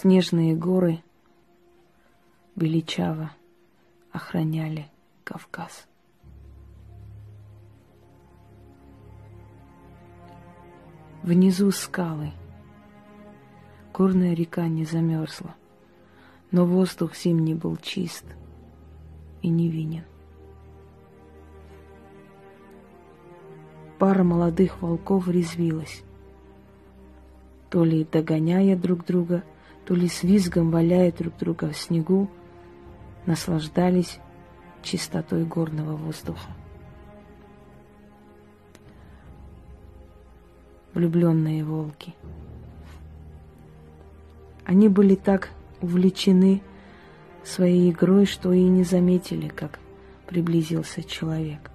Снежные горы величаво охраняли Кавказ. Внизу скалы. Горная река не замерзла, но воздух зимний был чист и невинен. Пара молодых волков резвилась, то ли догоняя друг друга, то ли с визгом валяя друг друга в снегу, наслаждались чистотой горного воздуха. влюбленные волки. Они были так увлечены своей игрой, что и не заметили, как приблизился человек.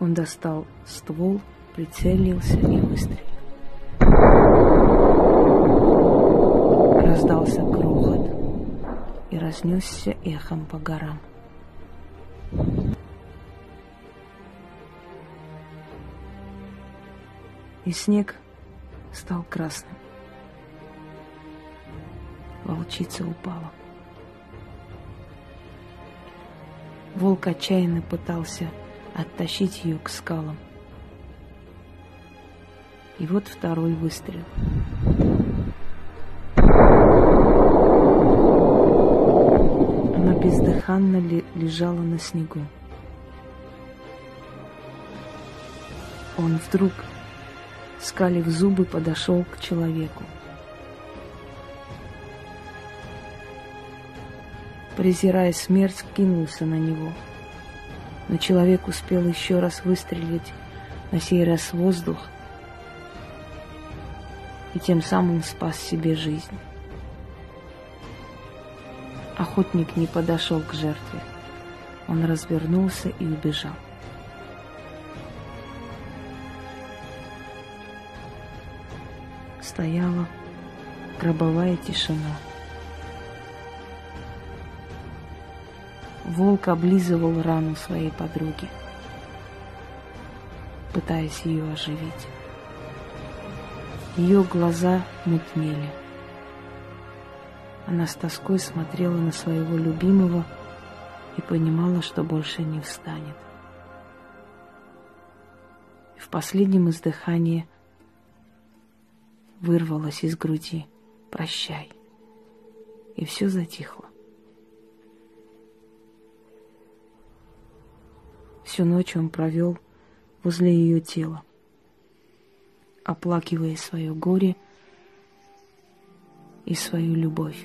Он достал ствол, прицелился и выстрелил. Раздался грохот и разнесся эхом по горам. и снег стал красным. Волчица упала. Волк отчаянно пытался оттащить ее к скалам. И вот второй выстрел. Бездыханно лежала на снегу. Он вдруг скалив зубы, подошел к человеку. Презирая смерть, кинулся на него. Но человек успел еще раз выстрелить, на сей раз воздух, и тем самым спас себе жизнь. Охотник не подошел к жертве. Он развернулся и убежал. стояла гробовая тишина. Волк облизывал рану своей подруги, пытаясь ее оживить. Ее глаза мутнели. Она с тоской смотрела на своего любимого и понимала, что больше не встанет. В последнем издыхании вырвалось из груди «Прощай». И все затихло. Всю ночь он провел возле ее тела, оплакивая свое горе и свою любовь.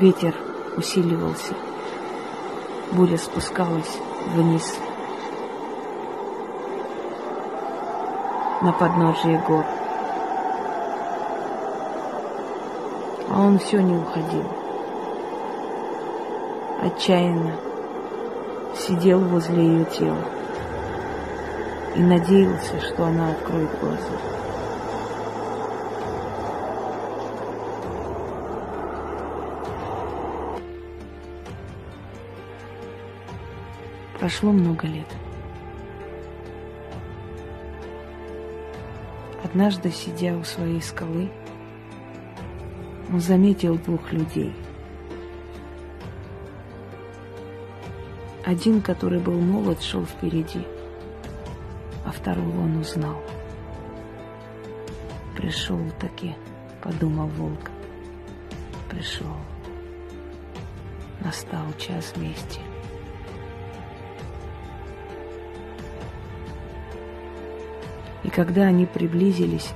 Ветер усиливался. Буря спускалась вниз на подножие гор. А он все не уходил. Отчаянно сидел возле ее тела и надеялся, что она откроет глаза. Прошло много лет. Однажды, сидя у своей скалы, он заметил двух людей. Один, который был молод, шел впереди, а второго он узнал. Пришел таки, подумал волк. Пришел. Настал час мести. Когда они приблизились,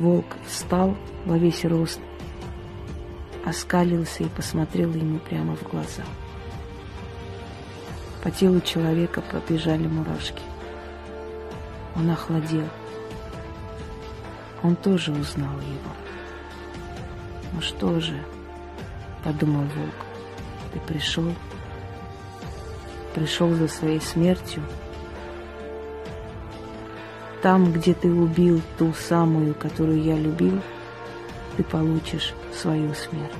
волк встал во весь рост, оскалился и посмотрел ему прямо в глаза. По телу человека побежали мурашки. Он охладел. Он тоже узнал его. «Ну что же?» — подумал волк. «Ты пришел? Пришел за своей смертью?» Там, где ты убил ту самую, которую я любил, ты получишь свою смерть.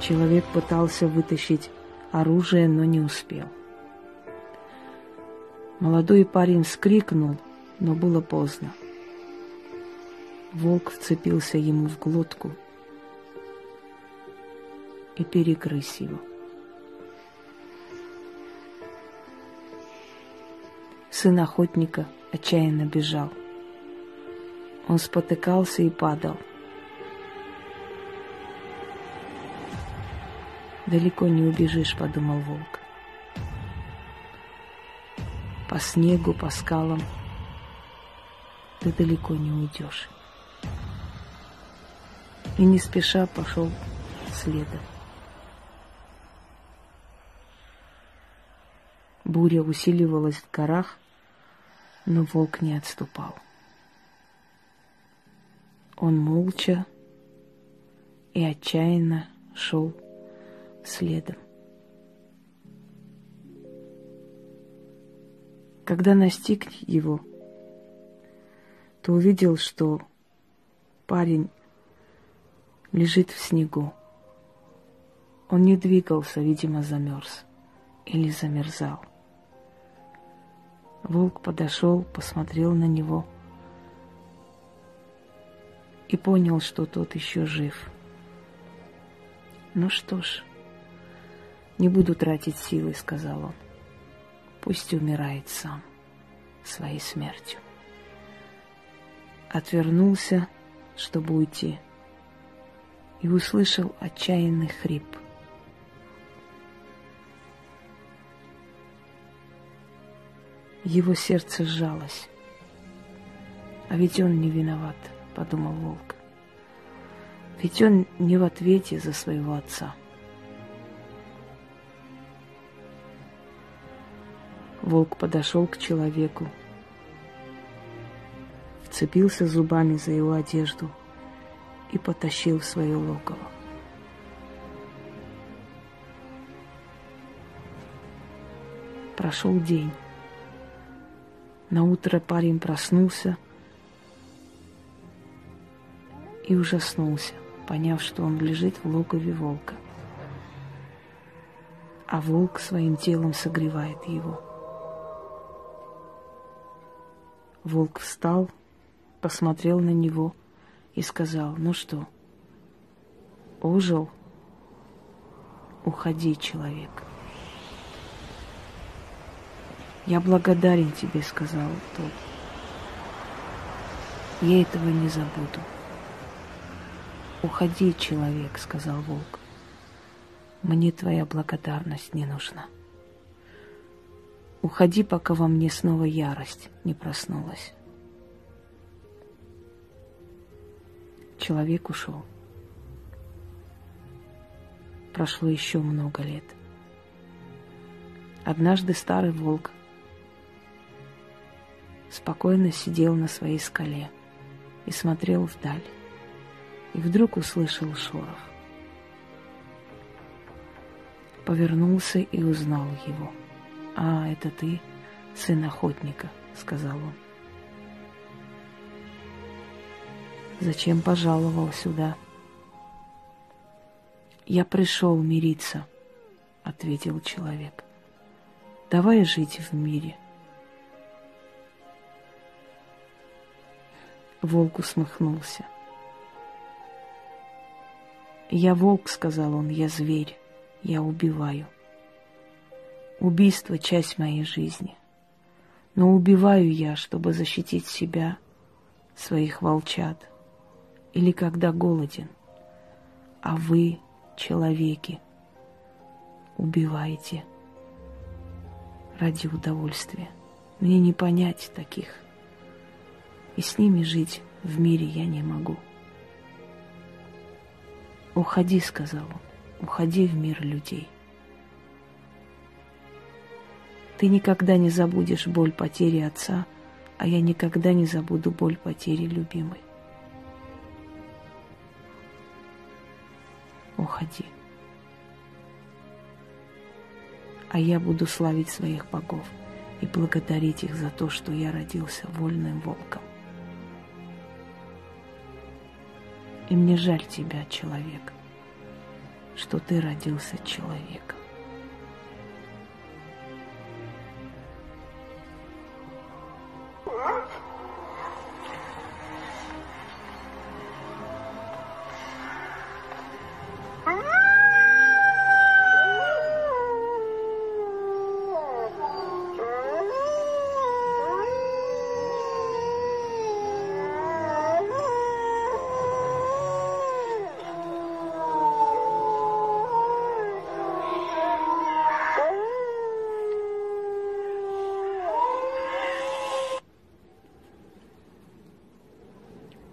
Человек пытался вытащить оружие, но не успел. Молодой парень вскрикнул, но было поздно. Волк вцепился ему в глотку и перегрыз его. Сын охотника отчаянно бежал. Он спотыкался и падал. «Далеко не убежишь», — подумал волк. По снегу, по скалам ты далеко не уйдешь. И не спеша пошел следом. Буря усиливалась в горах, но волк не отступал. Он молча и отчаянно шел следом. Когда настиг его, то увидел, что парень лежит в снегу. Он не двигался, видимо, замерз или замерзал. Волк подошел, посмотрел на него и понял, что тот еще жив. Ну что ж, не буду тратить силы, сказал он. Пусть умирает сам своей смертью. Отвернулся, чтобы уйти, и услышал отчаянный хрип – Его сердце сжалось. А ведь он не виноват, подумал волк. Ведь он не в ответе за своего отца. Волк подошел к человеку, вцепился зубами за его одежду и потащил в свое логово. Прошел день. На утро парень проснулся и ужаснулся, поняв, что он лежит в логове волка. А волк своим телом согревает его. Волк встал, посмотрел на него и сказал, ну что, ожил? Уходи, человек. «Я благодарен тебе», — сказал тот. «Я этого не забуду». «Уходи, человек», — сказал волк. «Мне твоя благодарность не нужна. Уходи, пока во мне снова ярость не проснулась». Человек ушел. Прошло еще много лет. Однажды старый волк спокойно сидел на своей скале и смотрел вдаль. И вдруг услышал шорох. Повернулся и узнал его. «А, это ты, сын охотника», — сказал он. «Зачем пожаловал сюда?» «Я пришел мириться», — ответил человек. «Давай жить в мире». Волк усмехнулся. «Я волк», — сказал он, — «я зверь, я убиваю. Убийство — часть моей жизни. Но убиваю я, чтобы защитить себя, своих волчат, или когда голоден. А вы, человеки, убиваете ради удовольствия. Мне не понять таких и с ними жить в мире я не могу. «Уходи», — сказал он, — «уходи в мир людей». Ты никогда не забудешь боль потери отца, а я никогда не забуду боль потери любимой. Уходи. А я буду славить своих богов и благодарить их за то, что я родился вольным волком. И мне жаль тебя, человек, что ты родился человеком.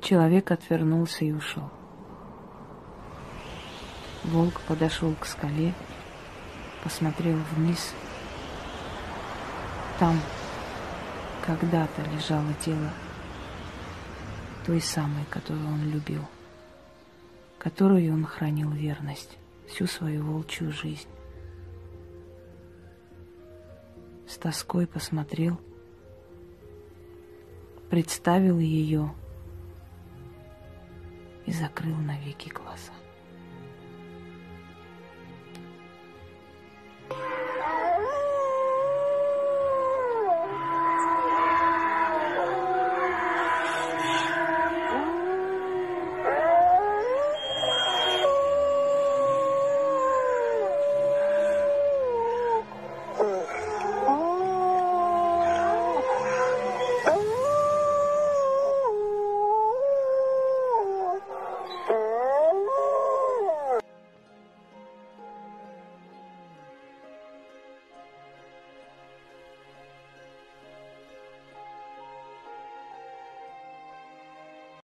Человек отвернулся и ушел. Волк подошел к скале, посмотрел вниз. Там когда-то лежало тело той самой, которую он любил, которую он хранил верность всю свою волчью жизнь. С тоской посмотрел, представил ее и закрыл навеки глаза.